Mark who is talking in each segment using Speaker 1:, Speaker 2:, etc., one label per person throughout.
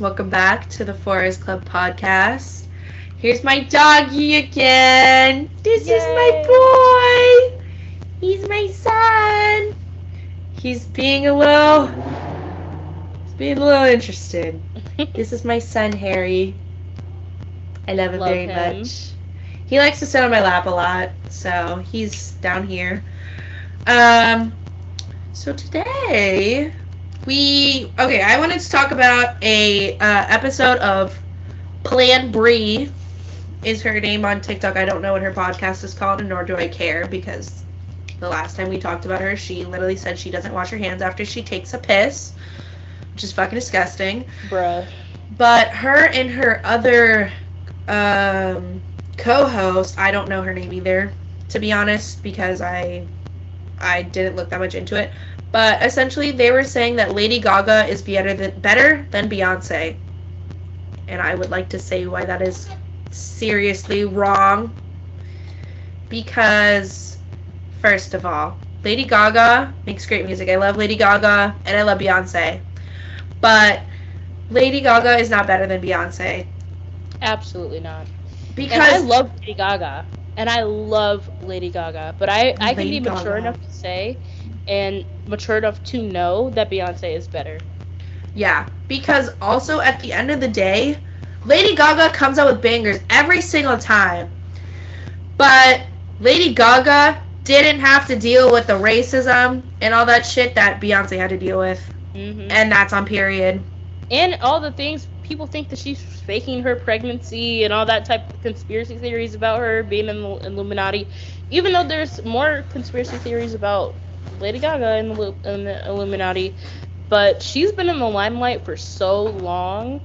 Speaker 1: Welcome back to the Forest Club podcast. Here's my doggy again. This is my boy. He's my son. He's being a little he's being a little interested. this is my son Harry. I love him
Speaker 2: Love
Speaker 1: very
Speaker 2: him.
Speaker 1: much. He likes to sit on my lap a lot, so he's down here. Um so today we okay, I wanted to talk about a uh, episode of Plan Bree is her name on TikTok. I don't know what her podcast is called, and nor do I care because the last time we talked about her, she literally said she doesn't wash her hands after she takes a piss, which is fucking disgusting.
Speaker 2: Bruh.
Speaker 1: But her and her other um, co-host, I don't know her name either, to be honest, because I I didn't look that much into it. But essentially, they were saying that Lady Gaga is better than better than Beyonce, and I would like to say why that is seriously wrong. Because, first of all, Lady Gaga makes great music. I love Lady Gaga and I love Beyonce, but Lady Gaga is not better than Beyonce
Speaker 2: Absolutely not.
Speaker 1: because
Speaker 2: and I love Lady Gaga. And I love Lady Gaga. But I, I can be mature
Speaker 1: Gaga.
Speaker 2: enough to say and mature enough to know that Beyonce is better.
Speaker 1: Yeah, because also at the end of the day, Lady Gaga comes out with bangers every single time. But Lady Gaga didn't have to deal with the racism and all that shit that Beyonce had to deal with.
Speaker 2: hmm
Speaker 1: And that's on period.
Speaker 2: And all the things people think that she's faking her pregnancy and all that type of conspiracy theories about her being in the Illuminati. Even though there's more conspiracy theories about Lady Gaga in the, the Illuminati, but she's been in the limelight for so long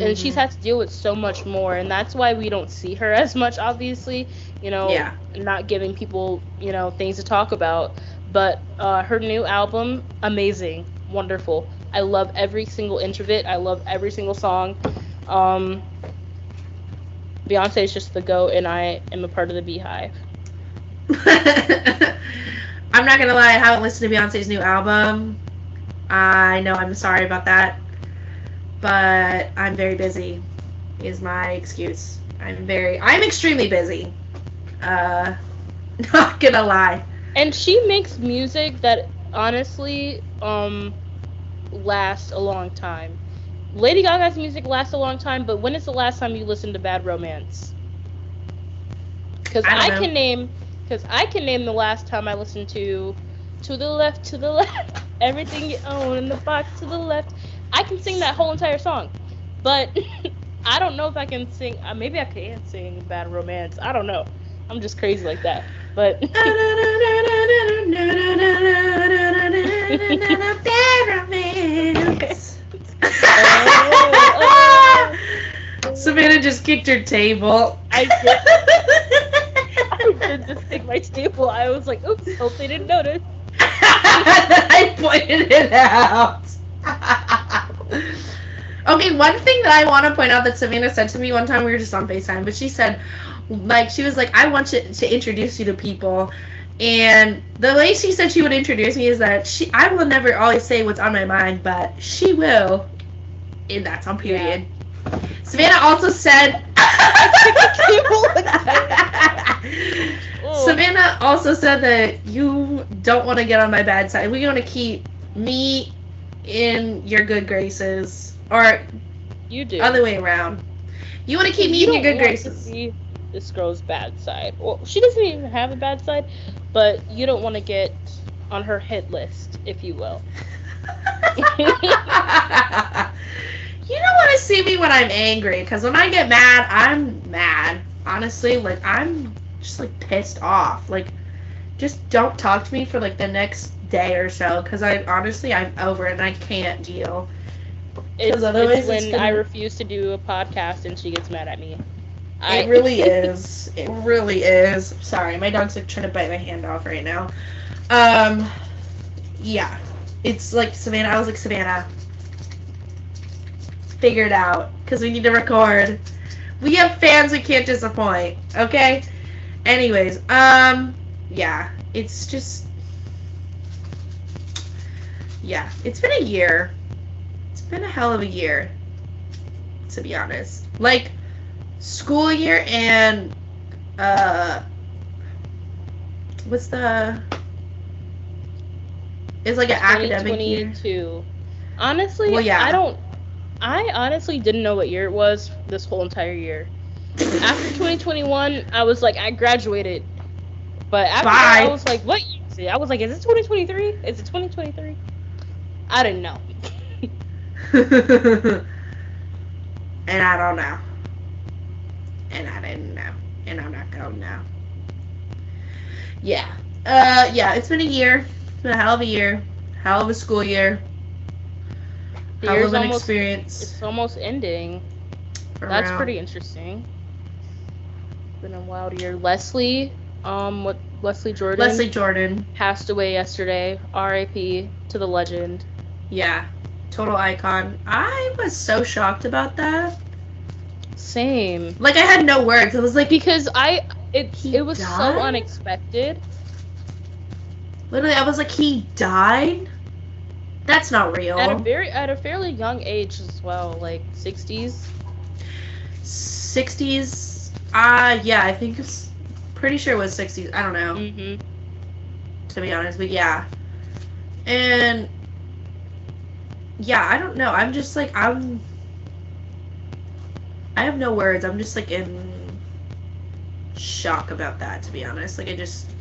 Speaker 2: and she's
Speaker 1: Mhm.
Speaker 2: had to deal with so much more and that's why we don't see her as much obviously you know
Speaker 1: Yeah.
Speaker 2: not giving people you know things to talk about but uh, her new album amazing wonderful i love every single inch of it i love every single song um beyonce is just the goat and i am a part of the beehive
Speaker 1: I'm not gonna lie, I haven't listened to Beyonce's new album. I know I'm sorry about that. But I'm very busy, is my excuse. I'm very I'm extremely busy. Uh not gonna lie.
Speaker 2: and she makes music that honestly um lasts a long time lady gaga's music lasts a long time but when is the last time you listened to bad romance because
Speaker 1: I
Speaker 2: I, can name because i can name the last time i listened to to the left to the left everything you own in the box to the left. I can sing that whole entire song but i don't know if i can sing uh, maybe i can sing bad romance. I don't know. I'm just crazy like that but
Speaker 1: Savannah just kicked her table.
Speaker 2: I I did just take my staple. I was like, oops, hope they didn't notice.
Speaker 1: I pointed it out. okay, one thing that I want to point out that Savannah said to me one time, we were just on FaceTime, but she said, like, she was like, I want you to introduce you to people. And the way she said she would introduce me is that she, I will never always say what's on my mind, but she will. And that's on period. Savannah also said. Savannah also said that you don't want to get on my bad side. We want to keep me in your good graces, or
Speaker 2: You do.
Speaker 1: other way around. You want to keep me
Speaker 2: You
Speaker 1: in your good graces.
Speaker 2: see this girl's bad side. Well, she doesn't even have a bad side, but you don't want to get on her hit list, if you will.
Speaker 1: you don't want to see me when I'm angry, because when I get mad, I'm mad. Honestly, like I'm just like pissed off. Like, just don't talk to me for like the next day or so, because I honestly I'm over it and I can't deal.
Speaker 2: It's,
Speaker 1: otherwise
Speaker 2: it's
Speaker 1: it's
Speaker 2: when
Speaker 1: gonna-
Speaker 2: I refuse to do a podcast and she gets mad at me. I,
Speaker 1: It really is. It really is. Sorry, my dog's like trying to bite my hand off right now. Um, yeah, it's like Savannah. I was like Savannah. Figure it out, cause we need to record. We have fans we can't disappoint. Okay. Anyways, um, yeah, it's just, yeah, it's been a year. It's been a hell of a year. to be honest. Like school year and uh what's the it's like an academic year.
Speaker 2: 2022. Honestly,
Speaker 1: Well, yeah.
Speaker 2: I don't. I honestly didn't know what year it was this whole entire year. After 2021, I was like, I graduated. But after that, I was like, what year is it? I was like, is it 2023? Is it 2023? I didn't know.
Speaker 1: and I don't know. And I didn't know. And I'm not gonna know. Yeah. Uh yeah, it's been a year. It's been a hell of a year. Hell of a school year.
Speaker 2: The
Speaker 1: Hell
Speaker 2: year's
Speaker 1: of an
Speaker 2: almost
Speaker 1: experience.
Speaker 2: it's almost ending. That's pretty interesting. Been a wild year. Leslie, um, what Leslie Jordan
Speaker 1: Leslie Jordan.
Speaker 2: passed away yesterday. R.I.P. to the legend.
Speaker 1: Yeah. Total icon. I was so shocked about that.
Speaker 2: Same.
Speaker 1: Like I had no words. I was like
Speaker 2: because I it
Speaker 1: He
Speaker 2: it was
Speaker 1: died?
Speaker 2: so unexpected.
Speaker 1: literally I was like he died? That's not real.
Speaker 2: At a very at a fairly young age as well, like 60s.
Speaker 1: 60s. Uh yeah, I think it's pretty sure it was 60s. I don't know.
Speaker 2: Mhm.
Speaker 1: to be honest, but yeah. And yeah, I don't know. I'm just like I'm I have no words. I'm just like in shock about that to be honest. Like I just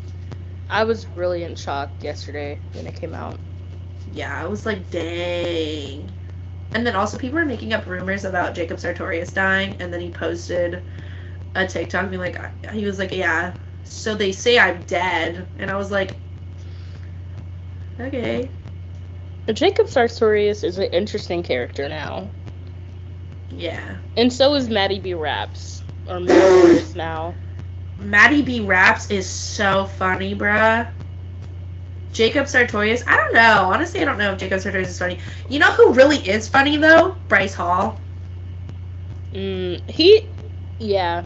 Speaker 2: I was really in shock yesterday when it came out.
Speaker 1: Yeah, I was like dang. And then also people were making up rumors about Jacob Sartorius dying and then he posted a TikTok being like he was like, "Yeah, so they say I'm dead." And I was like Okay.
Speaker 2: Jacob Sartorius is an interesting character now.
Speaker 1: Yeah.
Speaker 2: And so is MattyB Raps. Or Morris now.
Speaker 1: MattyB Raps is so funny, bruh. Jacob Sartorius, I don't know. Honestly, I don't know if Jacob Sartorius is funny. You know who really is funny though? Bryce Hall.
Speaker 2: Mm, he yeah.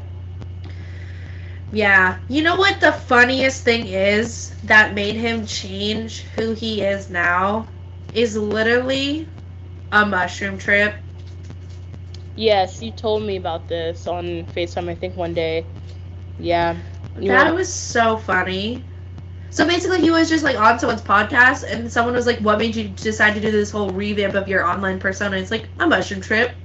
Speaker 1: Yeah. You know what the funniest thing is that made him change who he is now is literally a mushroom trip.
Speaker 2: Yes, you told me about this on FaceTime I think one day. Yeah.
Speaker 1: That
Speaker 2: know-
Speaker 1: was so funny. So basically, he was just like on someone's podcast, and someone was like, "What made you decide to do this whole revamp of your online persona?" It's like a mushroom trip,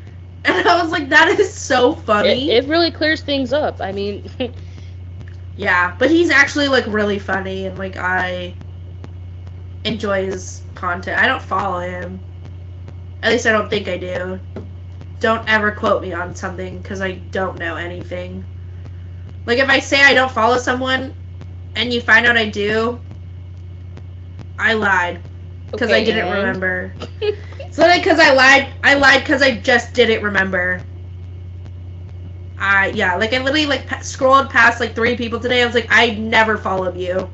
Speaker 1: and I was like, "That is so funny."
Speaker 2: it, it really clears things up. I mean,
Speaker 1: yeah, but he's actually like really funny, and like I enjoy his content. I don't follow him. At least I don't think I do. Don't ever quote me on something because I don't know anything. Like if I say I don't follow someone and you find out I do, I lied because I didn't
Speaker 2: and-
Speaker 1: remember. It's literally because I lied. I lied because I just didn't remember. I yeah, like I literally like scrolled past like three people today. I was like, I never followed you,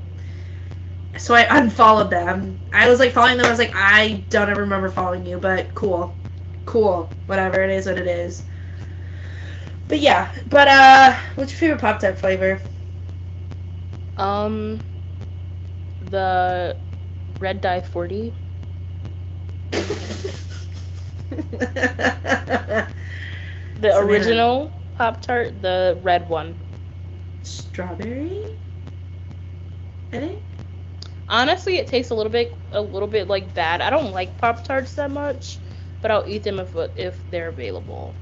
Speaker 1: so I unfollowed them. I was like following them. I was like, I don't ever remember following you, but cool, cool, whatever. It is what it is. But yeah, but uh, what's your favorite Pop Tart flavor?
Speaker 2: Um, the red dye forty. The
Speaker 1: So
Speaker 2: original Pop Tart, the red one.
Speaker 1: Strawberry. I think.
Speaker 2: Honestly, it tastes a little bit, a little bit like bad. I don't like Pop Tarts that much, but I'll eat them if if they're available.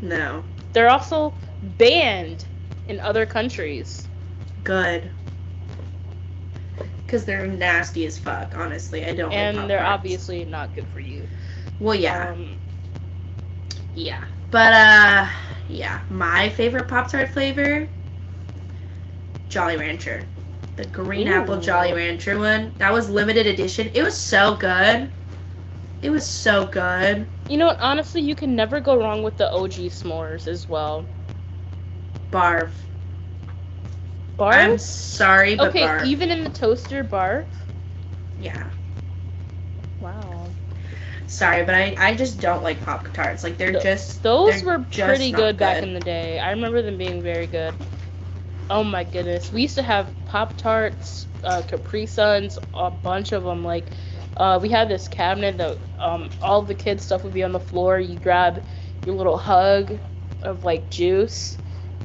Speaker 1: No.
Speaker 2: They're also banned in other countries.
Speaker 1: Good. Because they're nasty as fuck, honestly. I don't like
Speaker 2: and they're obviously not good for you.
Speaker 1: Well, yeah.
Speaker 2: Um,
Speaker 1: yeah. But, uh, yeah. My favorite Pop Tart flavor Jolly Rancher. The green apple Jolly Rancher one. That was limited edition. It was so good. It was so good.
Speaker 2: you know what? Honestly, you can never go wrong with the OG s'mores as well.
Speaker 1: Barf.
Speaker 2: Barf.
Speaker 1: I'm sorry, but
Speaker 2: okay,
Speaker 1: barf.
Speaker 2: even in the toaster barf.
Speaker 1: yeah.
Speaker 2: Wow.
Speaker 1: Sorry, but I, I just don't like Pop Tarts. Like, they're
Speaker 2: Th-
Speaker 1: just.
Speaker 2: Those
Speaker 1: they're
Speaker 2: were
Speaker 1: just
Speaker 2: pretty
Speaker 1: not
Speaker 2: good back in the day. I remember them being very good. Oh my goodness, we used to have Pop Tarts, uh, Capri Suns, a bunch of them. Like Uh, we had this cabinet that um, all the kids' stuff would be on the floor. You grab your little hug of like juice,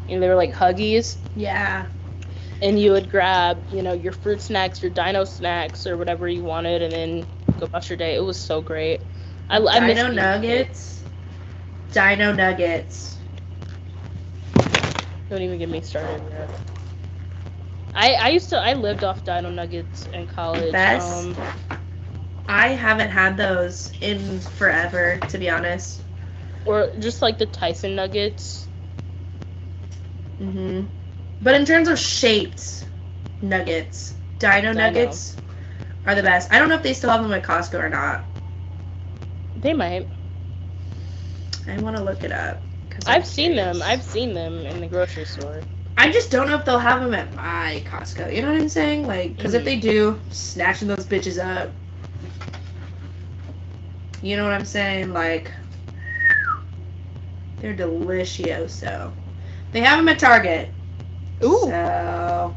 Speaker 2: and they were like huggies,
Speaker 1: Yeah.
Speaker 2: and you would grab you know your fruit snacks, your Dino snacks, or whatever you wanted, and then go about your day. It was so great. I, I
Speaker 1: Dino. Nuggets. Dino Nuggets.
Speaker 2: Don't even get me started. Yet. I I used to I lived off Dino Nuggets in college.
Speaker 1: Best?
Speaker 2: Um,
Speaker 1: I haven't had those in forever, to be honest.
Speaker 2: or just like the Tyson Nuggets.
Speaker 1: Hmm But in terms of shaped nuggets, Dino
Speaker 2: Dino.
Speaker 1: Nuggets are the best. I don't know if they still have them at Costco or not.
Speaker 2: They might.
Speaker 1: I want to look it up.
Speaker 2: I've seen them. I've seen them in the grocery store.
Speaker 1: I just don't know if they'll have them at my Costco. You know what I'm saying? Like, because if
Speaker 2: Mhm.
Speaker 1: they do, snatching those bitches up. You know what I'm saying? Like, they're delicioso. They have them at Target. Ooh. So,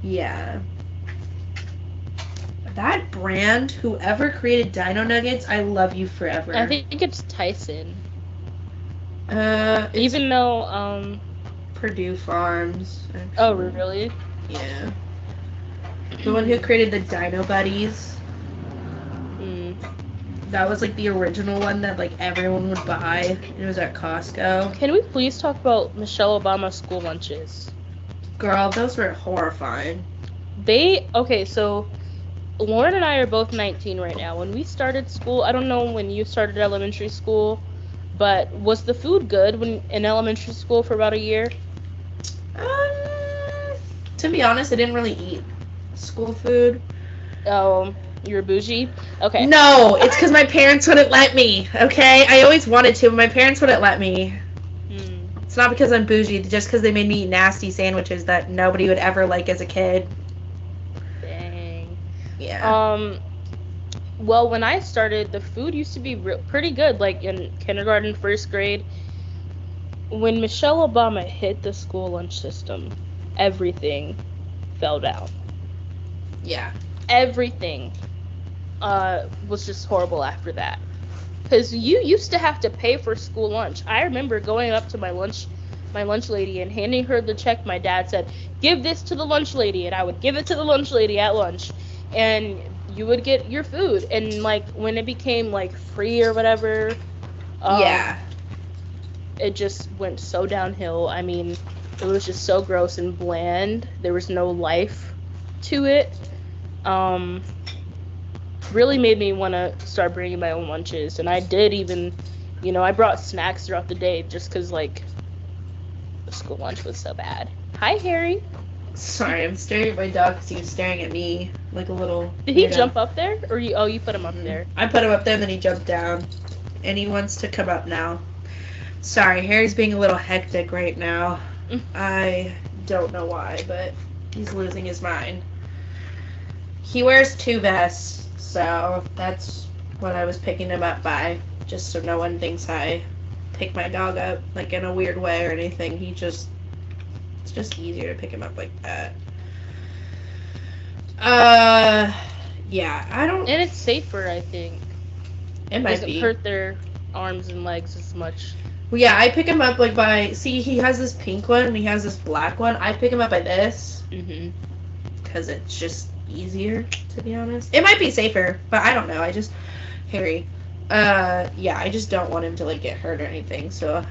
Speaker 1: yeah. That brand, whoever created Dino Nuggets, I love you forever.
Speaker 2: I think it's Tyson.
Speaker 1: uh, it's
Speaker 2: Even though, um,
Speaker 1: Perdue Farms.
Speaker 2: oh really?
Speaker 1: Yeah. The one who created the Dino Buddies.
Speaker 2: Mm.
Speaker 1: That was like the original one that like everyone would buy. It was at Costco.
Speaker 2: Can we please talk about Michelle Obama's school lunches?
Speaker 1: Girl, those were horrifying.
Speaker 2: They okay, so Lauren and I are both 19 right now. When we started school, I don't know when you started elementary school, but was the food good when in elementary school for about a year?
Speaker 1: Um, to be honest, I didn't really eat school food.
Speaker 2: Um, you're bougie. Okay.
Speaker 1: No, it's because my parents wouldn't let me. Okay, I always wanted to, but my parents wouldn't let me.
Speaker 2: Hmm.
Speaker 1: It's not because I'm bougie, just because they made me eat nasty sandwiches that nobody would ever like as a kid.
Speaker 2: Dang.
Speaker 1: Yeah.
Speaker 2: Um, well, when I started, the food used to be re- pretty good, like in kindergarten, first grade. When Michelle Obama hit the school lunch system, everything fell down.
Speaker 1: yeah.
Speaker 2: Everything uh, was just horrible after that. Because you used to have to pay for school lunch. I remember going up to my lunch, my lunch lady, and handing her the check. My dad said, "Give this to the lunch lady," and I would give it to the lunch lady at lunch, and you would get your food. And like when it became like free or whatever, um,
Speaker 1: yeah.
Speaker 2: it just went so downhill. I mean, it was just so gross and bland. There was no life to it. Um, really made me want to start bringing my own lunches, and I did even, you know, I brought snacks throughout the day just because like the school lunch was so bad. Hi, Harry.
Speaker 1: Sorry, I'm staring at my dog because he was staring at me like a little.
Speaker 2: Did he jump up there, or you? Oh, you put him up
Speaker 1: Mhm.
Speaker 2: there.
Speaker 1: I put him up there, and then he jumped down, and he wants to come up now. Sorry, Harry's being a little hectic right now. I don't know why, but he's losing his mind. He wears two vests, so that's what I was picking him up by, just so no one thinks I pick my dog up like in a weird way or anything. He just it's just easier to pick him up like that. Uh yeah, I don't
Speaker 2: And it's safer, I think.
Speaker 1: it might
Speaker 2: Doesn't
Speaker 1: be.
Speaker 2: hurt their arms and legs as much.
Speaker 1: Well, yeah, I pick him up like by see he has this pink one and he has this black one. I pick him up by this
Speaker 2: hmm
Speaker 1: because it's just easier to be honest. It might be safer, but I don't know. I just Harry. Uh, yeah, I just don't want him to like get hurt or anything. So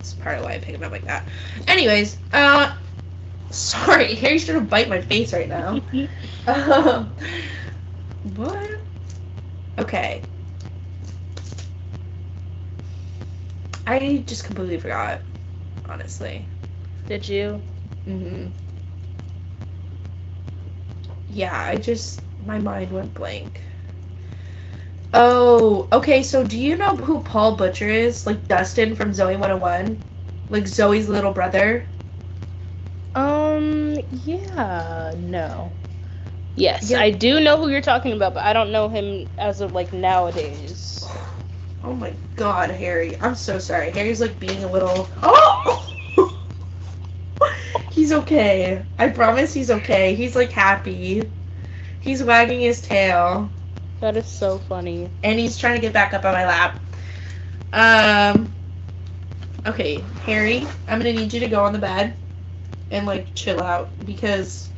Speaker 1: it's part of why I pick him up like that. Anyways, uh, sorry, Harry's trying to bite my face right now. Um, what? Okay. I just completely forgot, honestly.
Speaker 2: Did you?
Speaker 1: hmm Yeah, I just my mind went blank. Oh, okay. So do you know who Paul Butcher is? Like Dustin from Zoey 101, like Zoey's little brother.
Speaker 2: Um, yeah, no. Yes,
Speaker 1: Yeah.
Speaker 2: I do know who you're talking about, but I don't know him as of like nowadays.
Speaker 1: Oh my God, Harry! I'm so sorry. Harry's like being a little. Oh. He's okay. I promise he's okay. He's like happy. He's wagging his tail.
Speaker 2: That is so funny.
Speaker 1: And he's trying to get back up on my lap. Um. Okay, Harry, I'm gonna need you to go on the bed and like chill out because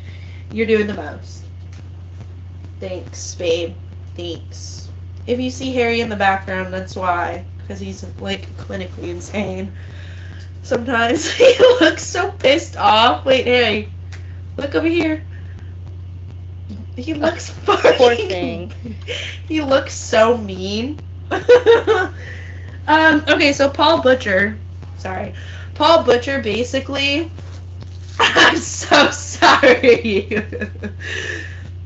Speaker 1: you're doing the most. Thanks, babe. Thanks. If you see Harry in the background, that's why. Because he's like clinically insane. Sometimes he looks so pissed off. Wait, hey, Look over here. He looks funny.
Speaker 2: Poor thing.
Speaker 1: he looks so mean. um, okay, so Paul Butcher. Sorry. Paul Butcher basically. I'm so sorry.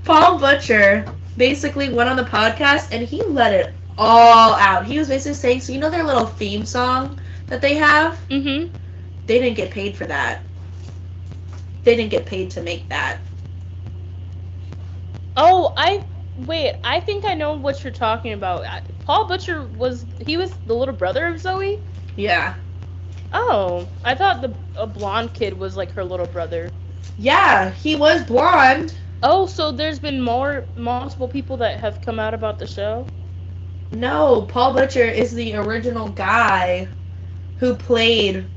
Speaker 1: Paul Butcher basically went on the podcast and he let it all out. He was basically saying, so you know their little theme song that they have?
Speaker 2: Mm-hmm.
Speaker 1: They didn't get paid for that. They didn't get paid to make that.
Speaker 2: Oh, I wait. I think I know what you're talking about. Paul Butcher was he was the little brother of Zoey.
Speaker 1: Yeah.
Speaker 2: Oh, I thought the a blonde kid was like her little brother.
Speaker 1: Yeah, he was blonde.
Speaker 2: Oh, so there's been more multiple people that have come out about the show.
Speaker 1: No, Paul Butcher is the original guy who played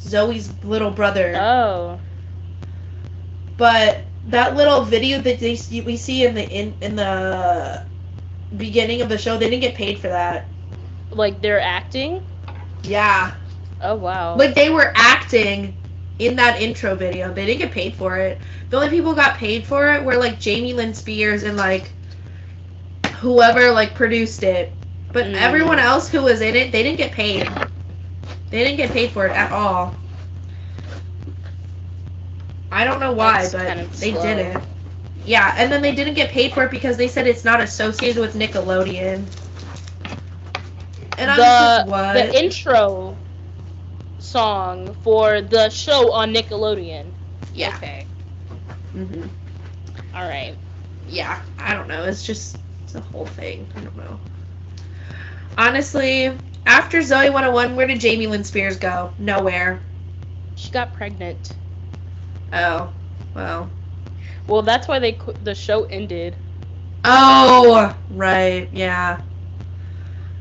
Speaker 1: Zoey's little brother.
Speaker 2: Oh,
Speaker 1: But that little video that they see, we see in the in, in the beginning of the show, they didn't get paid for that.
Speaker 2: like they're acting.
Speaker 1: Yeah,
Speaker 2: Oh wow.
Speaker 1: like they were acting in that intro video. They didn't get paid for it. The only people who got paid for it were like Jamie Lynn Spears and like whoever like produced it. But
Speaker 2: Mm.
Speaker 1: everyone else who was in it, they didn't get paid. They didn't get paid for it at all. I don't know why,
Speaker 2: That's
Speaker 1: but
Speaker 2: kind of
Speaker 1: they
Speaker 2: slow.
Speaker 1: didn't. Yeah, and then they didn't get paid for it because they said it's not associated with Nickelodeon. And
Speaker 2: the
Speaker 1: just what?
Speaker 2: the intro song for the show on Nickelodeon.
Speaker 1: yeah.
Speaker 2: Okay.
Speaker 1: hmm
Speaker 2: All right.
Speaker 1: yeah, I don't know. It's just it's a whole thing. I don't know. Honestly, after Zoey 101, where did Jamie Lynn Spears go? Nowhere.
Speaker 2: She got pregnant.
Speaker 1: Oh, well.
Speaker 2: Well, that's why they qu- the show ended.
Speaker 1: Oh, right. Yeah.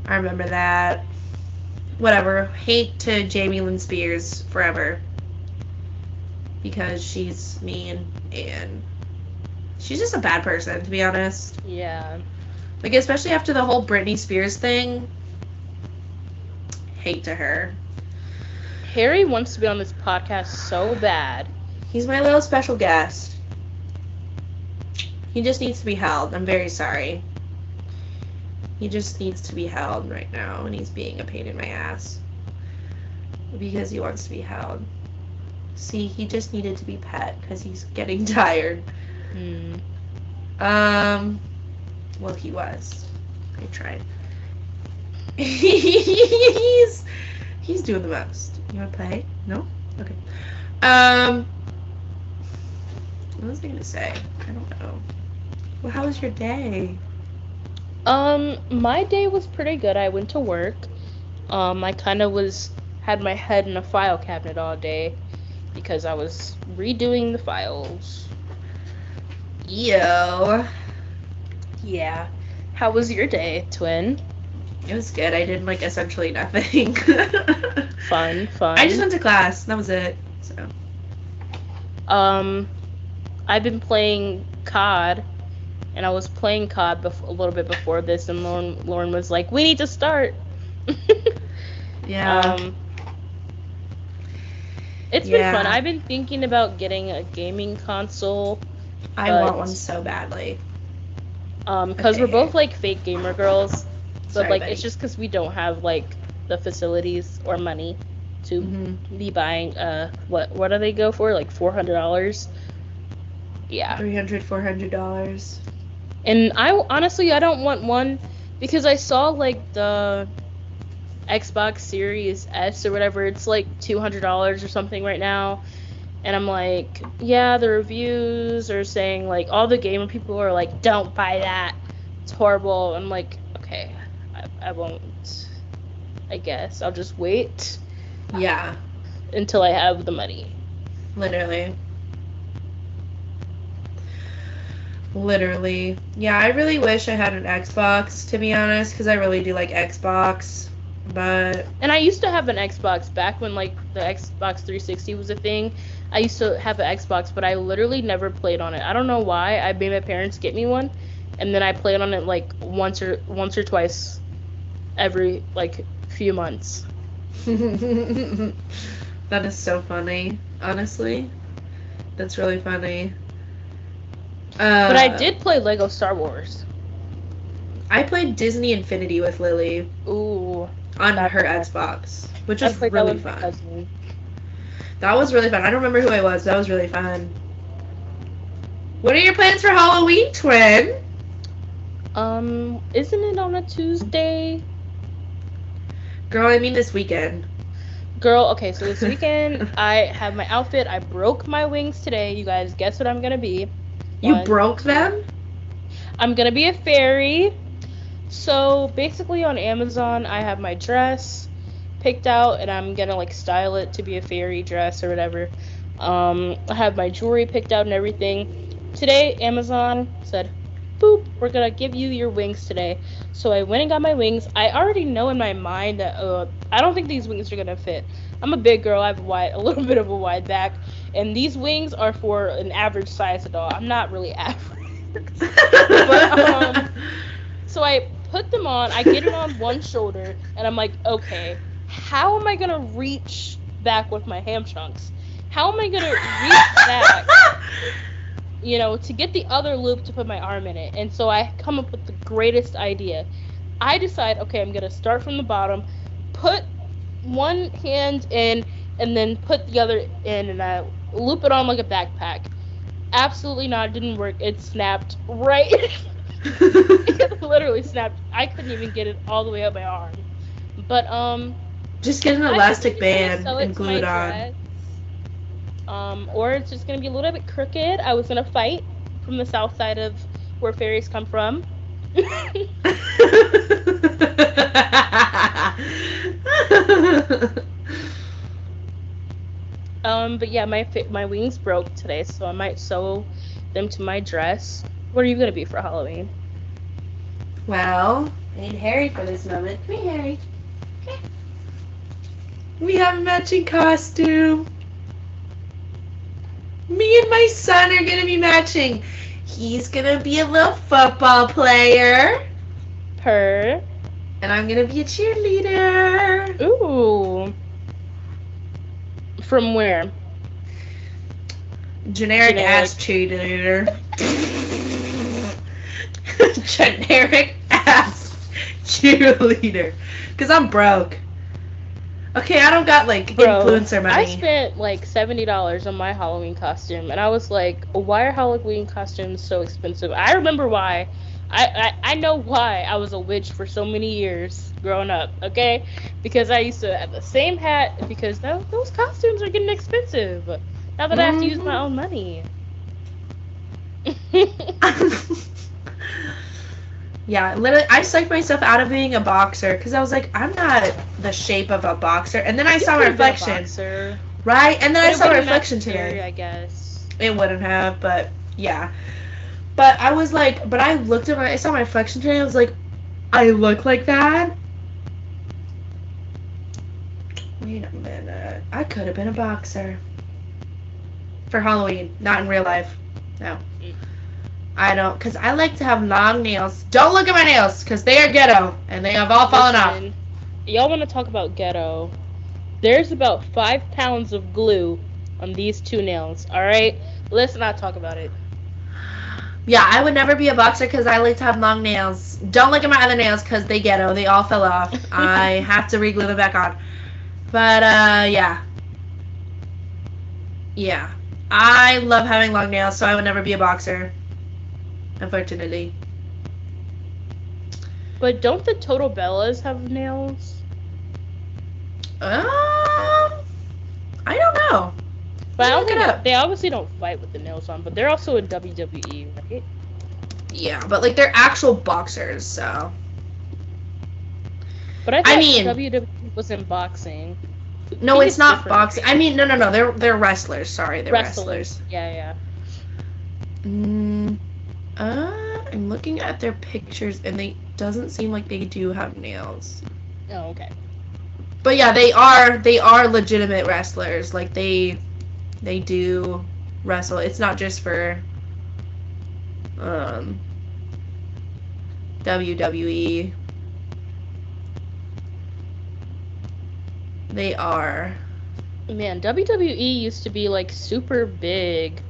Speaker 1: I remember that. Whatever. Hate to Jamie Lynn Spears forever. Because she's mean and she's just a bad person, to be honest.
Speaker 2: Yeah.
Speaker 1: Like especially after the whole Britney Spears thing. Hate to her.
Speaker 2: Harry wants to be on this podcast so bad.
Speaker 1: He's my little special guest. He just needs to be held. I'm very sorry. He just needs to be held right now, and he's being a pain in my ass. Because he wants to be held. See, he just needed to be pet because he's getting tired.
Speaker 2: Hmm.
Speaker 1: Um, well, he was. I tried. He's he's doing the most. You want to play? No. Okay. Um, what was I gonna say? I don't know. Well, how was your day?
Speaker 2: Um, my day was pretty good. I went to work. Um, I kind of was had my head in a file cabinet all day because I was redoing the files.
Speaker 1: Yo,
Speaker 2: Yeah. How was your day, twin?
Speaker 1: It was good. I did like essentially nothing.
Speaker 2: Fun, fun.
Speaker 1: I just went to class. That was it. So.
Speaker 2: Um, I've been playing COD, and I was playing COD bef- a little bit before this, and Lauren, Lauren was like, "We need to start."
Speaker 1: Yeah.
Speaker 2: Um, it's been fun. I've been thinking about getting a gaming console,
Speaker 1: I
Speaker 2: but-
Speaker 1: want one so badly.
Speaker 2: um, because we're both like fake gamer girls, but
Speaker 1: Sorry,
Speaker 2: like
Speaker 1: buddy.
Speaker 2: it's just because we don't have like the facilities or money to
Speaker 1: Mhm.
Speaker 2: be buying. Uh, what what do they go for? Like four hundred dollars. Yeah.
Speaker 1: 300 400 dollars.
Speaker 2: And I honestly I don't want one because I saw like the Xbox Series S or whatever. It's like two hundred dollars or something right now, and I'm like, yeah, the reviews are saying like all the gamer people are like, don't buy that. It's horrible. I'm like, okay, I, I won't. I guess I'll just wait
Speaker 1: Yeah,
Speaker 2: until I have the money.
Speaker 1: literally. Literally. Yeah, I really wish I had an Xbox, to be honest, because I really do like Xbox. But.
Speaker 2: And I used to have an Xbox back when, like, the Xbox 360 was a thing. I used to have an Xbox, but I literally never played on it. I don't know why. I made my parents get me one, and then I played on it, like, once or once or twice every, like, few months.
Speaker 1: that is so funny, honestly. That's really funny.
Speaker 2: Uh, but I did play Lego Star Wars.
Speaker 1: I played Disney Infinity with Lily.
Speaker 2: Ooh.
Speaker 1: On her Xbox, which was really fun. That was really fun. I don't remember who I was. That was really fun. What are your plans for Halloween, twin?
Speaker 2: Um, isn't it on a Tuesday?
Speaker 1: Girl, I mean this weekend.
Speaker 2: Girl, okay, so this weekend I have my outfit. I broke my wings today. You guys guess what I'm gonna be?
Speaker 1: You One. broke them?
Speaker 2: I'm gonna be a fairy. So basically on Amazon I have my dress picked out and I'm gonna like style it to be a fairy dress or whatever. Um, I have my jewelry picked out and everything. Today Amazon said, boop, we're gonna give you your wings today. So I went and got my wings. I already know in my mind that uh, I don't think these wings are gonna fit. I'm a big girl. I have a wide, a little bit of a wide back, and these wings are for an average size adult. I'm not really average. but, um, so I put them on. I get it on one shoulder, and I'm like, okay, how am I gonna reach back with my ham trunks? How am I gonna reach back? You know, to get the other loop to put my arm in it. And so I come up with the greatest idea. I decide, okay, I'm gonna start from the bottom, put one hand in, and then put the other in, and I loop it on like a backpack. Absolutely not. It didn't work. It snapped right. it literally snapped. I couldn't even get it all the way up my arm. But um.
Speaker 1: Just get an elastic band and glue it on.
Speaker 2: Um, or it's just gonna be a little bit crooked. I was gonna fight from the south side of where fairies come from. um, but yeah, my my wings broke today, so I might sew them to my dress. What are you gonna be for Halloween?
Speaker 1: Well, I need Harry for this moment. Come here, Harry. Okay. We have a matching costume. Me and my son are gonna be matching. He's gonna be a little football player.
Speaker 2: Her.
Speaker 1: And I'm gonna be a cheerleader.
Speaker 2: Ooh. From where?
Speaker 1: Generic, Generic. ass cheerleader. Generic ass cheerleader. Cause I'm broke. Okay, I don't got like Bro, influencer money.
Speaker 2: I spent like seventy dollars on my Halloween costume, and I was like, "Why are Halloween costumes so expensive?" I remember why. I, I, I know why I was a witch for so many years growing up, okay? Because I used to have the same hat because those, those costumes are getting expensive. Now that mm-hmm. I have to use my mm-hmm. own money.
Speaker 1: Yeah, literally, I psyched myself out of being a boxer because I was like, I'm not the shape of a boxer. And then I saw my reflection. Right? And then but I saw my reflection today.
Speaker 2: I guess.
Speaker 1: It wouldn't have, but yeah. But I was like, but I looked at my, I saw my reflection today. I was like, I look like that. Wait a minute. I could have been a boxer. For Halloween, not in real life. No. I don't, because I like to have long nails. Don't look at my nails, because they are ghetto, and they have all fallen Listen, off.
Speaker 2: Y'all want to talk about ghetto? There's about five pounds of glue on these two nails, alright? Let's not talk about it.
Speaker 1: Yeah, I would never be a boxer because I like to have long nails. Don't look at my other nails because they ghetto. They all fell off. I have to re-glue them back on. But, uh, yeah. Yeah. I love having long nails, so I would never be a boxer unfortunately.
Speaker 2: But don't the Total Bellas have nails?
Speaker 1: Um, I don't know.
Speaker 2: But I don't think they obviously don't fight with the nails on, but they're also in WWE, right?
Speaker 1: Yeah, but like they're actual boxers, so.
Speaker 2: But I, I mean, WWE was in boxing.
Speaker 1: No, it's, it's, not different. boxing. I mean, no, no, no. They're they're wrestlers. Sorry, they're wrestlers. wrestlers.
Speaker 2: Yeah, yeah.
Speaker 1: Mm, Uh, I'm looking at their pictures and they doesn't seem like they do have nails.
Speaker 2: Oh, okay.
Speaker 1: But yeah, they are they are legitimate wrestlers. Like they they do wrestle. It's not just for um WWE. They are.
Speaker 2: Man, WWE used to be like super big.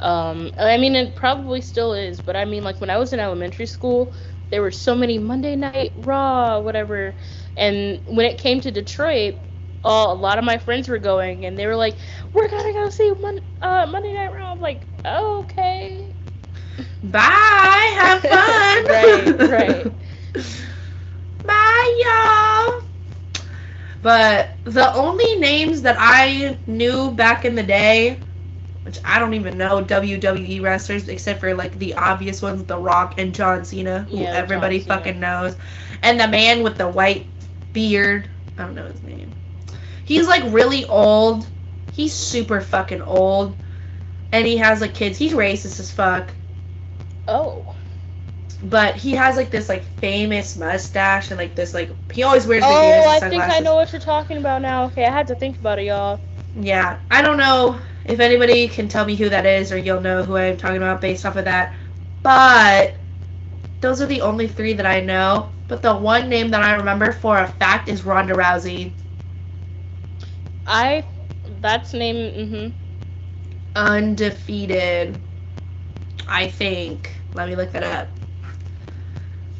Speaker 2: Um, I mean, it probably still is, but I mean, like when I was in elementary school, there were so many Monday Night Raw, whatever, and when it came to Detroit, uh, a lot of my friends were going, and they were like, "We're gonna go see Mon- uh, Monday Night Raw." I'm like, oh, "Okay."
Speaker 1: Bye. Have fun.
Speaker 2: right, right.
Speaker 1: Bye, y'all. But the only names that I knew back in the day, which I don't even know WWE wrestlers except for like the obvious ones, The Rock and John Cena, who
Speaker 2: Yeah,
Speaker 1: everybody
Speaker 2: Cena.
Speaker 1: fucking knows, and the man with the white beard. I don't know his name. He's like really old. He's super fucking old, and he has like kids. He's racist as fuck
Speaker 2: Oh.
Speaker 1: but he has like this like famous mustache and like this like he always wears
Speaker 2: Oh, I think. I know what you're talking about now. Okay, I had to think about it, y'all.
Speaker 1: Yeah, I don't know if anybody can tell me who that is or you'll know who I'm talking about based off of that. But those are the only three that I know. But the one name that I remember for a fact is Ronda Rousey.
Speaker 2: I, that's name. Mhm.
Speaker 1: Undefeated. I think. Let me look that up.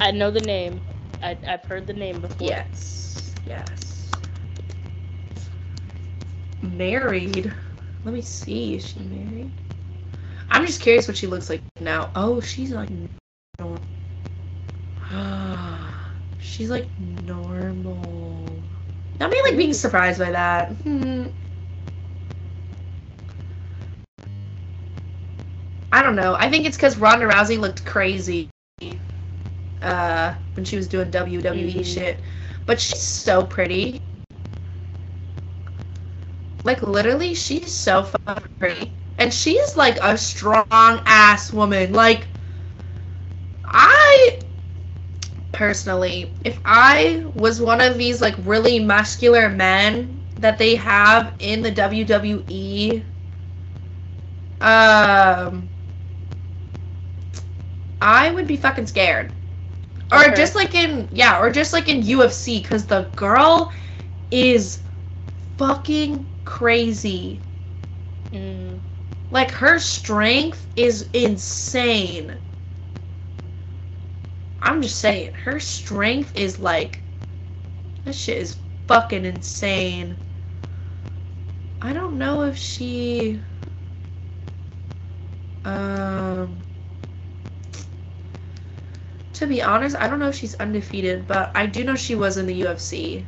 Speaker 2: I know the name. I, I've heard the name before.
Speaker 1: Yes. Yes. Married. Let me see. Is she married? I'm just curious what she looks like now. Oh, she's like normal. she's like normal. Not me like being surprised by that. Hmm. I don't know. I think it's because Ronda Rousey looked crazy uh, when she was doing WWE
Speaker 2: Mhm.
Speaker 1: shit. But she's so pretty. Like literally, she's so fucking pretty, and she's like a strong ass woman. Like, I personally, if I was one of these like really muscular men that they have in the WWE, um, I would be fucking scared. Or
Speaker 2: Okay.
Speaker 1: just like in yeah, or just like in UFC, because the girl is fucking crazy.
Speaker 2: Mm.
Speaker 1: Like her strength is insane. I'm just saying, her strength is like that shit is fucking insane. I don't know if she um to be honest, I don't know if she's undefeated, but I do know she was in the UFC.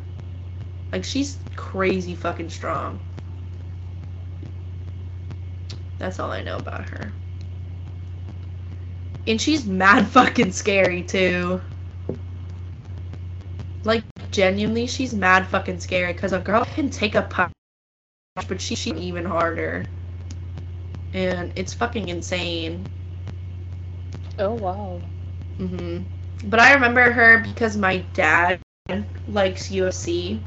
Speaker 1: Like she's crazy fucking strong. That's all I know about her. And she's mad fucking scary too. Like genuinely, she's mad fucking scary because a girl can take a punch, but she she's even harder. And it's fucking insane.
Speaker 2: Oh wow.
Speaker 1: hmm But I remember her because my dad likes UFC,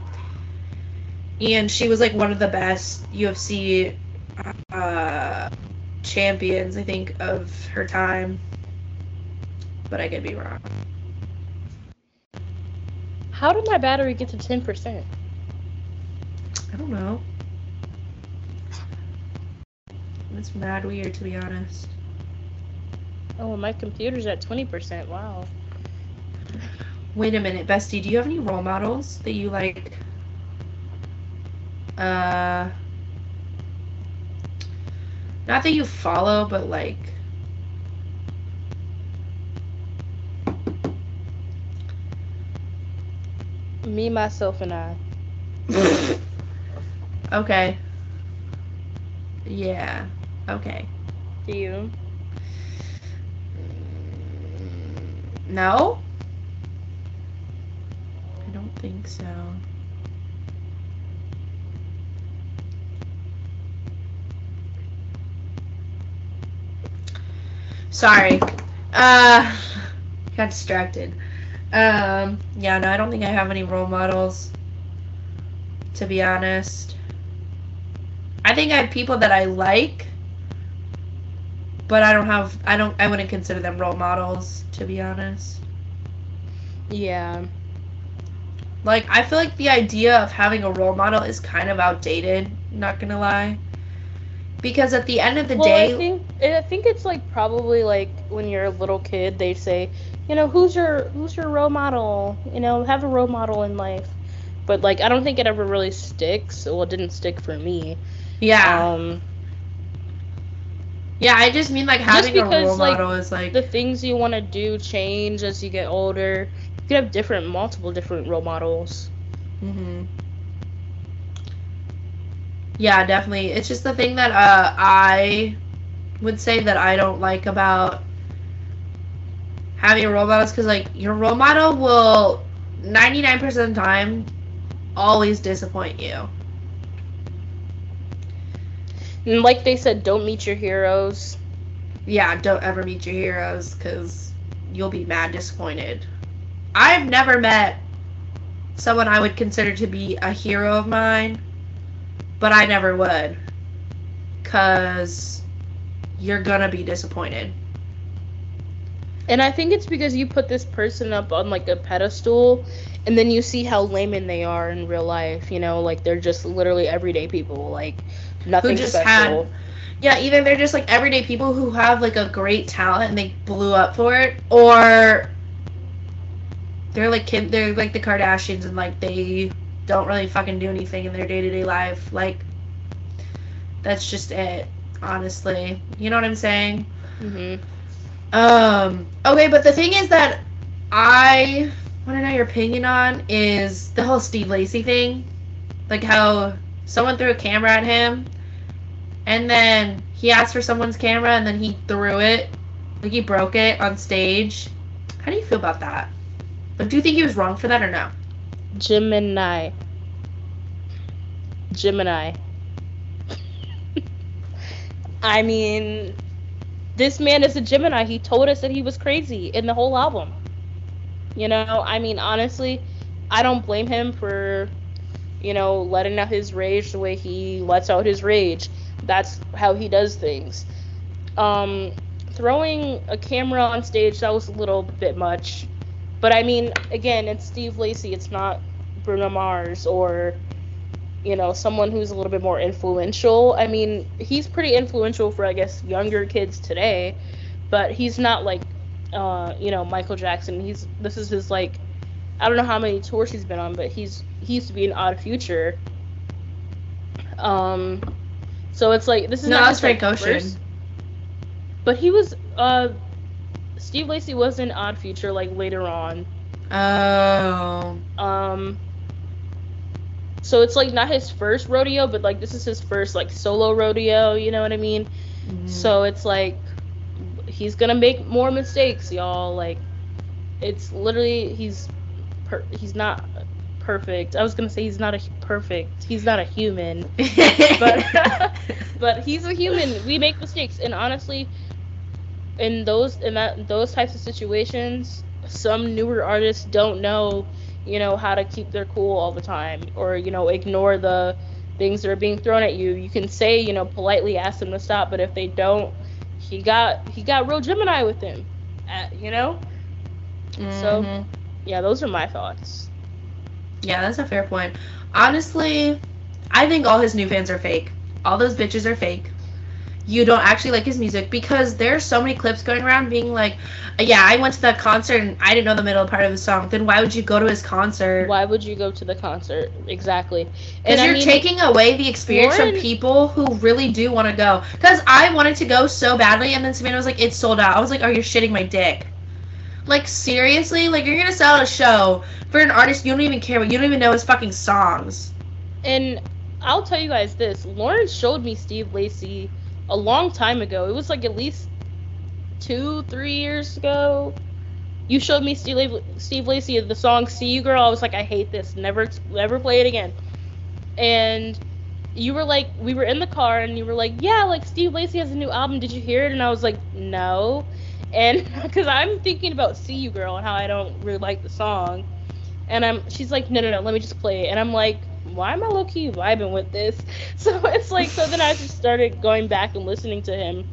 Speaker 1: and she was like one of the best UFC uh, champions, I think, of her time. But I could be wrong.
Speaker 2: How did my battery get to ten percent?
Speaker 1: I don't know. It's mad weird, to be honest.
Speaker 2: Oh, my computer's at twenty percent. Wow.
Speaker 1: Wait a minute, Bestie, do you have any role models that you like? Uh, not that you follow, but like,
Speaker 2: Me, myself, and I.
Speaker 1: okay. Yeah. Okay.
Speaker 2: Do you?
Speaker 1: No? I don't think so. Sorry. Uh, got distracted. Um, yeah, no, I don't think I have any role models. To be honest, I think I have people that I like, but I don't have. I don't. I wouldn't consider them role models. To be honest.
Speaker 2: Yeah.
Speaker 1: Like, I feel like the idea of having a role model is kind of outdated, not gonna lie. Because at the end of the
Speaker 2: well,
Speaker 1: day.
Speaker 2: I think it's like probably like when you're a little kid, they say, you know, who's your who's your role model? You know, have a role model in life. But like, I don't think it ever really sticks. Well, it didn't stick for me.
Speaker 1: Yeah.
Speaker 2: Um,
Speaker 1: yeah, I just mean like having
Speaker 2: because,
Speaker 1: a role
Speaker 2: like,
Speaker 1: model is like.
Speaker 2: the things you want to do change as you get older. You could have different, multiple different role models.
Speaker 1: hmm Yeah, definitely. It's just the thing that uh, I would say that I don't like about having a role model is because like your role model will 99% of the time always disappoint you.
Speaker 2: And like they said, don't meet your heroes.
Speaker 1: Yeah, don't ever meet your heroes because you'll be mad disappointed. I've never met someone I would consider to be a hero of mine, but I never would. Because you're gonna be disappointed.
Speaker 2: And I think it's because you put this person up on like a pedestal and then you see how layman they are in real life, you know, like they're just literally everyday people, like nothing
Speaker 1: just
Speaker 2: special.
Speaker 1: had- Yeah, either they're just like everyday people who have like a great talent and they blew up for it, or they're like kid, they're like the Kardashians and like they don't really fucking do anything in their day to day life. Like that's just it, honestly. You know what I'm saying?
Speaker 2: hmm
Speaker 1: Um. Okay, but the thing is that I want to know your opinion on is the whole Steve Lacy thing, like how someone threw a camera at him, and then he asked for someone's camera, and then he threw it, like he broke it on stage. How do you feel about that? Like, do you think he was wrong for that or no?
Speaker 2: Gemini. Gemini. I mean, this man is a Gemini. He told us that he was crazy in the whole album. You know, I mean, honestly, I don't blame him for, you know, letting out his rage the way he lets out his rage. That's how he does things. Um, throwing a camera on stage, that was a little bit much. But I mean, again, it's Steve Lacy. It's not Bruno Mars or, you know, someone who's a little bit more influential. I mean, he's pretty influential for, I guess, younger kids today, but he's not like, uh, you know, Michael Jackson. He's this is his like, I don't know how many tours he's been on, but he's he used to be an Odd Future. Um, so it's like this is
Speaker 1: No,
Speaker 2: not
Speaker 1: that's
Speaker 2: his, like,
Speaker 1: Frank Ocean.
Speaker 2: first- But he was uh, Steve Lacy was in Odd Future like later on.
Speaker 1: Oh.
Speaker 2: Um so it's like not his first rodeo, but like this is his first like solo rodeo, you know what I mean?
Speaker 1: Mhm.
Speaker 2: So it's like he's going to make more mistakes, y'all. Like it's literally he's per- he's not perfect. I was to say he's not a perfect. He's not a human, but but he's a human. We make mistakes and honestly in those in that those types of situations, some newer artists don't know, you know, how to keep their cool all the time or you know, ignore the things that are being thrown at you. You can say, you know, politely ask them to stop, but if they don't, he got he got real Gemini with him. Uh, you know? So
Speaker 1: Mhm.
Speaker 2: yeah, those are my thoughts.
Speaker 1: Yeah, that's a fair point. Honestly, I think all his new fans are fake. All those bitches are fake. You don't actually like his music because there's so many clips going around being like, yeah, I went to that concert and I didn't know the middle part of the song. Then why would you go to his concert?
Speaker 2: Why would you go to the concert? Exactly.
Speaker 1: Because you're
Speaker 2: mean,
Speaker 1: taking away the experience
Speaker 2: Lauren-
Speaker 1: from people who really do want to go. Because I wanted to go so badly, and then Savannah was like, "It's sold out." I was like, "Oh, you're shitting my dick." Like seriously, like you're gonna sell out a show for an artist you don't even care about. You don't even know his fucking songs.
Speaker 2: And I'll tell you guys this: Lauren showed me Steve Lacy a long time ago. It was like at least two, three years ago. You showed me Steve, La- Steve Lacy the song "See You Girl." I was like, I hate this. Never, never play it again. And you were like, we were in the car, and you were like, yeah, like Steve Lacy has a new album. Did you hear it? And I was like, no. and because I'm thinking about "See You Girl" and how I don't really like the song, and I'm she's like, no, no, no, let me just play it, and I'm like, why am I low key vibing with this? So it's like, so then I just started going back and listening to him.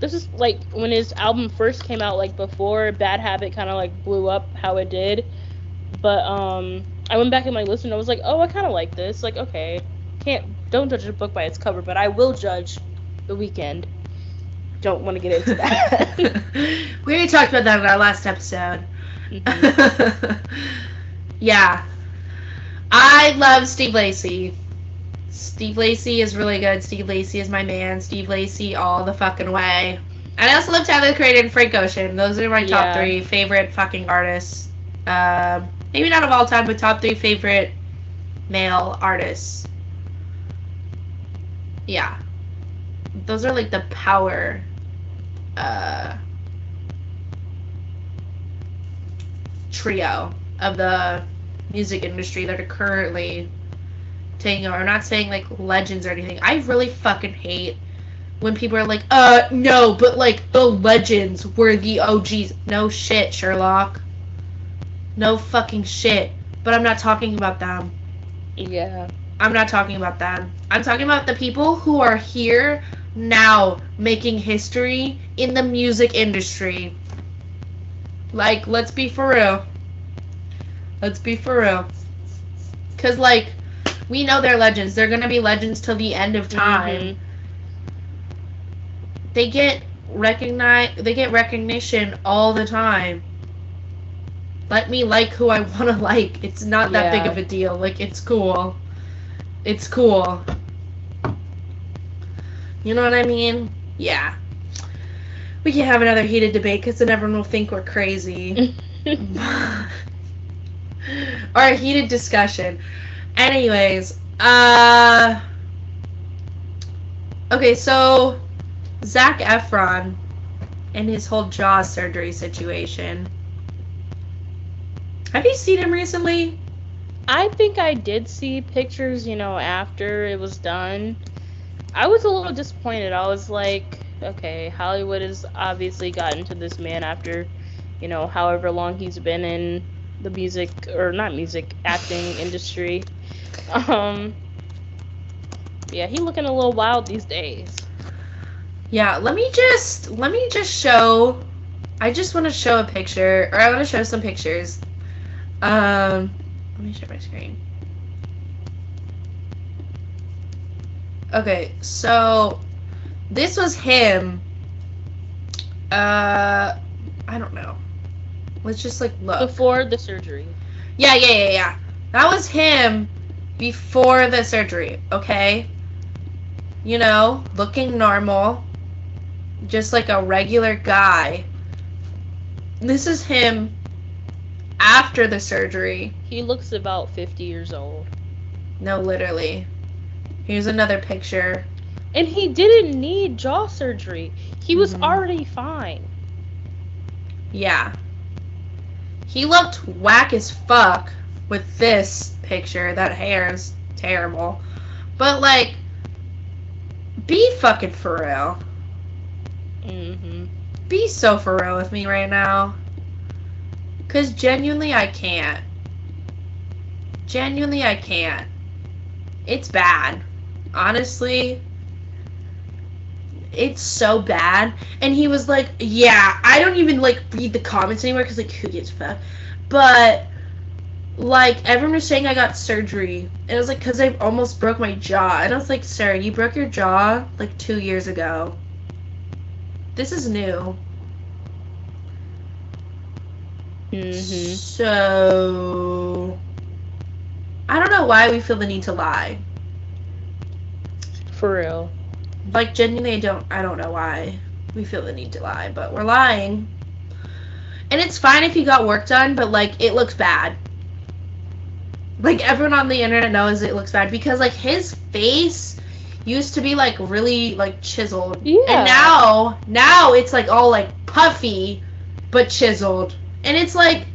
Speaker 2: This is like when his album first came out, like before Bad Habit kind of like blew up how it did. But um, I went back and like listened. I was like, oh, I kind of like this. Like, okay, can't don't judge a book by its cover, but I will judge the Weeknd. Don't want to get into that.
Speaker 1: we already talked about that in our last episode. Mm-hmm. yeah. I love Steve Lacy. Steve Lacy is really good. Steve Lacy is my man. Steve Lacy all the fucking way. And I also love Tyler the Creator and Frank Ocean. Those are my top three favorite fucking artists. Uh, maybe not of all time, but top three favorite male artists. Yeah. Those are like the power uh, trio of the music industry that are currently taking over. I'm not saying like legends or anything. I really fucking hate when people are like, uh, no, but like the legends were the OGs. No shit, Sherlock. No fucking shit. But I'm not talking about them.
Speaker 2: Yeah.
Speaker 1: I'm not talking about them. I'm talking about the people who are here now making history in the music industry. Like, let's be for real. Let's be for real. Cause like, we know they're legends. They're gonna be legends till the end of time. Mm-hmm. They get recognize. They get recognition all the time. Let me like who I want to like. It's not that yeah. big of a deal. Like it's cool. It's cool. You know what I mean? Yeah. We can have another heated debate because then everyone will think we're crazy. or a heated discussion. Anyways, uh. Okay, so Zac Efron and his whole jaw surgery situation. Have you seen him recently?
Speaker 2: I think I did see pictures, you know, after it was done. I was a little disappointed. I was like, okay, Hollywood has obviously gotten to this man after, you know, however long he's been in the music or not music acting industry. Um, yeah, he looking a little wild these days.
Speaker 1: Yeah, let me just let me just show. I just want to show a picture, or I want to show some pictures. Um, let me share my screen. Okay, so this was him. Uh, I don't know. Let's just like look
Speaker 2: before the surgery.
Speaker 1: Yeah, yeah, yeah, yeah. That was him before the surgery. Okay. You know, looking normal, just like a regular guy. This is him after the surgery.
Speaker 2: He looks about 50 years old.
Speaker 1: No, literally. Here's another picture.
Speaker 2: And he didn't need jaw surgery. He was mm-hmm. already fine.
Speaker 1: Yeah. He looked whack as fuck with this picture. That hair is terrible. But, like, be fucking for real.
Speaker 2: Mm-hmm.
Speaker 1: Be so for real with me right now. Because genuinely, I can't. Genuinely, I can't. It's bad honestly, it's so bad. And he was like, yeah, I don't even like read the comments anymore because like who gives a fuck. But like everyone was saying I got surgery, and it was like because I almost broke my jaw, and I was like, sir, you broke your jaw like two years ago. This is new.
Speaker 2: Mm-hmm.
Speaker 1: So I don't know why we feel the need to lie.
Speaker 2: For real.
Speaker 1: Like genuinely I don't I don't know why we feel the need to lie, but we're lying. And it's fine if you got work done, but like it looks bad. Like everyone on the internet knows it looks bad because like his face used to be like really like chiseled.
Speaker 2: Yeah.
Speaker 1: And now now it's like all like puffy but chiseled. And it's like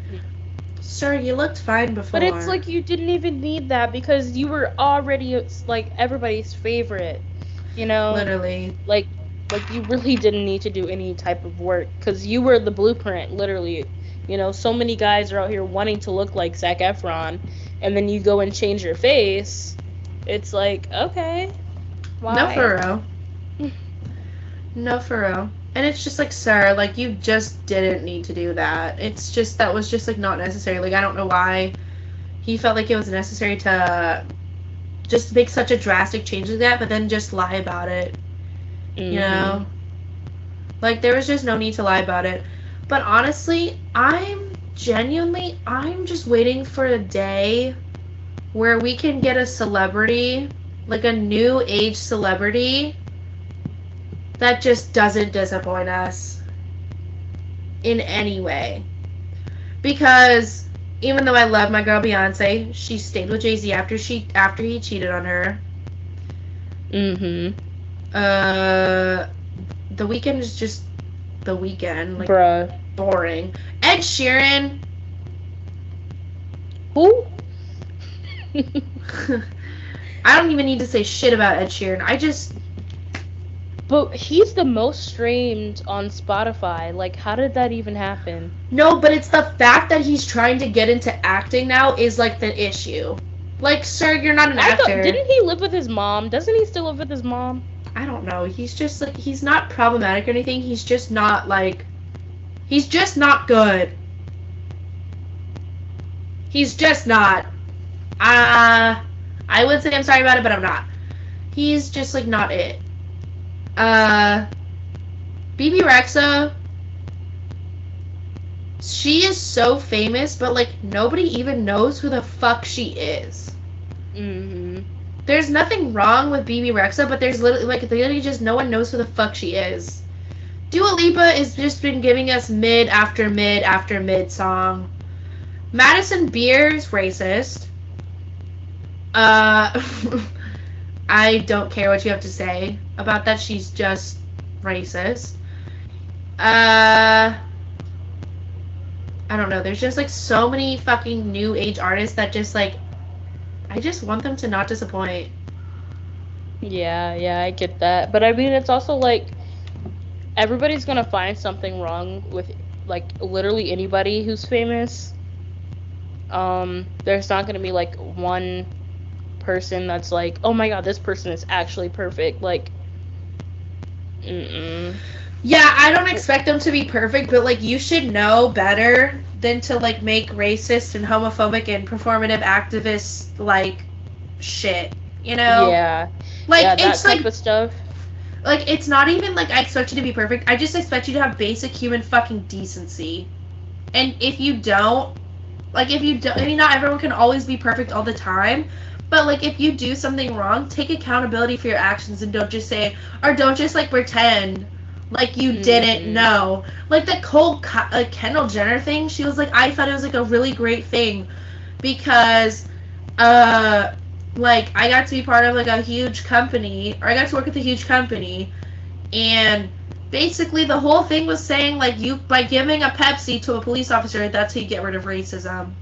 Speaker 1: Sir, you looked fine before.
Speaker 2: But it's like you didn't even need that because you were already like everybody's favorite. You know?
Speaker 1: Literally.
Speaker 2: Like like you really didn't need to do any type of work because you were the blueprint, literally. You know, so many guys are out here wanting to look like Zac Efron, and then you go and change your face. It's like, okay, why?
Speaker 1: No, for real. no, for real. And it's just like, sir, like you just didn't need to do that. It's just that was just like not necessary. Like I don't know why he felt like it was necessary to just make such a drastic change like that, but then just lie about it.
Speaker 2: Mhm.
Speaker 1: You know? Like there was just no need to lie about it. But honestly, I'm genuinely I'm just waiting for a day where we can get a celebrity, like a new age celebrity that just doesn't disappoint us in any way. Because even though I love my girl Beyonce, she stayed with Jay-Z after she after he cheated on her.
Speaker 2: Mhm.
Speaker 1: Uh, the Weeknd is just the Weeknd, like
Speaker 2: Bruh.
Speaker 1: boring. Ed Sheeran,
Speaker 2: Who?
Speaker 1: I don't even need to say shit about Ed Sheeran. I just
Speaker 2: but he's the most streamed on Spotify. Like, how did that even happen?
Speaker 1: no, but it's the fact that he's trying to get into acting now is like the issue. Like, sir, you're not an
Speaker 2: I thought,
Speaker 1: actor.
Speaker 2: didn't he live with his mom? Doesn't he still live with his mom?
Speaker 1: I don't know. He's just like he's not problematic or anything. He's just not like he's just not good. He's just not. Uh I would say I'm sorry about it, but I'm not. He's just like not it. Uh Bebe Rexha she is so famous, but like nobody even knows who the fuck she is
Speaker 2: Mm-hmm.
Speaker 1: there's nothing wrong with Bebe Rexha, but there's literally like literally just no one knows who the fuck she is. Dua Lipa has just been giving us mid after mid after mid song. Madison Beer's racist. Uh, I don't care what you have to say about that. She's just racist. Uh, I don't know. There's just like so many fucking new age artists that just like I just want them to not disappoint.
Speaker 2: Yeah, yeah, I get that. But I mean, it's also like everybody's gonna find something wrong with like literally anybody who's famous. Um, there's not gonna be like one person that's like, oh my god, this person is actually perfect. Like, mm-mm.
Speaker 1: Yeah, I don't expect them to be perfect, but like you should know better than to like make racist and homophobic and performative activist like shit. You know?
Speaker 2: yeah,
Speaker 1: Like
Speaker 2: yeah,
Speaker 1: it's like
Speaker 2: stuff.
Speaker 1: like it's not even like I expect you to be perfect. I just expect you to have basic human fucking decency. And if you don't, like if you don't, I mean, not everyone can always be perfect all the time. But like if you do something wrong, take accountability for your actions and don't just say or don't just like pretend like you didn't
Speaker 2: Mhm.
Speaker 1: know. Like the Cole like Kendall Jenner thing, she was like I thought it was like a really great thing because uh like I got to be part of like a huge company or I got to work with a huge company and basically the whole thing was saying like you by giving a Pepsi to a police officer that's how you get rid of racism.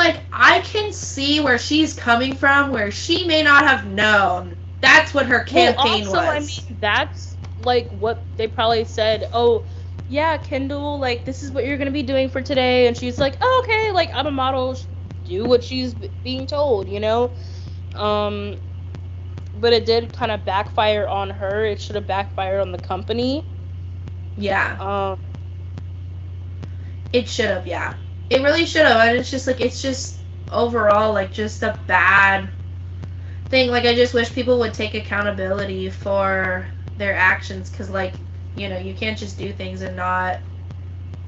Speaker 1: Like I can see where she's coming from where she may not have known that's what her campaign
Speaker 2: well, also,
Speaker 1: was.
Speaker 2: I mean, that's like what they probably said. Oh, yeah, Kendall, like this is what you're gonna be doing for today, and she's like, oh, okay, like I'm a model, do what she's b- being told, you know. Um, but it did kind of backfire on her. It should have backfired on the company.
Speaker 1: yeah.
Speaker 2: Um,
Speaker 1: It should have, yeah. It really should have, and it's just like it's just overall like just a bad thing. Like I just wish people would take accountability for their actions, because like you know you can't just do things and not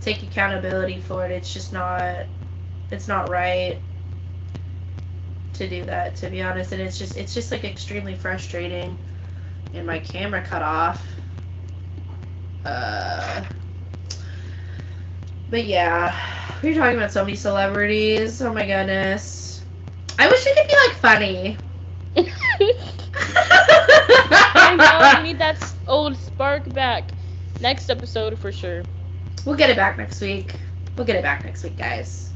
Speaker 1: take accountability for it. It's just not, it's not right to do that. To be honest, and it's just it's just like extremely frustrating. And my camera cut off. Uh. But yeah, we're talking about so many celebrities. Oh my goodness. I wish we could be like funny.
Speaker 2: I know we need that old spark back. Next episode for sure.
Speaker 1: We'll get it back next week. We'll get it back next week, guys.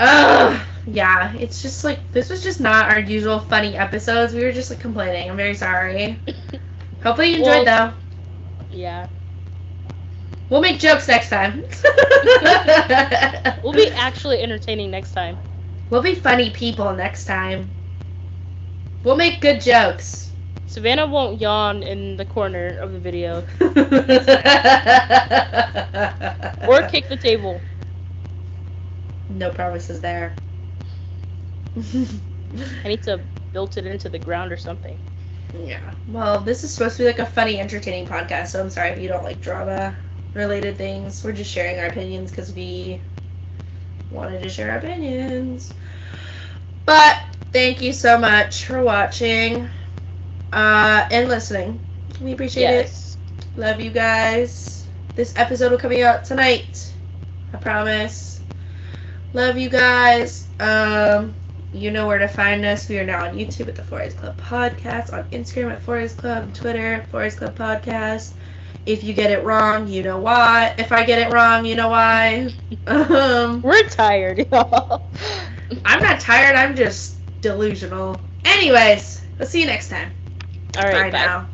Speaker 1: Ugh. yeah, it's just like this was just not our usual funny episodes. We were just like complaining. I'm very sorry. Hopefully you enjoyed
Speaker 2: Well- Yeah.
Speaker 1: We'll make jokes next time.
Speaker 2: We'll be actually entertaining next time.
Speaker 1: We'll be funny people next time. We'll make good jokes.
Speaker 2: Savannah won't yawn in the corner of the video or kick the table.
Speaker 1: No promises there.
Speaker 2: I need to build it into the ground or something.
Speaker 1: yeah. Well, this is supposed to be like a funny, entertaining podcast, so I'm sorry if you don't like drama related things. We're just sharing our opinions because we wanted to share our opinions. But thank you so much for watching uh, and listening. We appreciate it. Love you guys. This episode will come out tonight. I promise. Love you guys. Um, you know where to find us. We are now on YouTube at the Forest Club Podcast, on Instagram at Forest Club, Twitter Forest Club Podcast. If you get it wrong, you know why. If I get it wrong, you know why. Um,
Speaker 2: We're tired, y'all.
Speaker 1: I'm not tired. I'm just delusional. Anyways, we'll see you next time.
Speaker 2: All right,
Speaker 1: bye
Speaker 2: bye.
Speaker 1: now.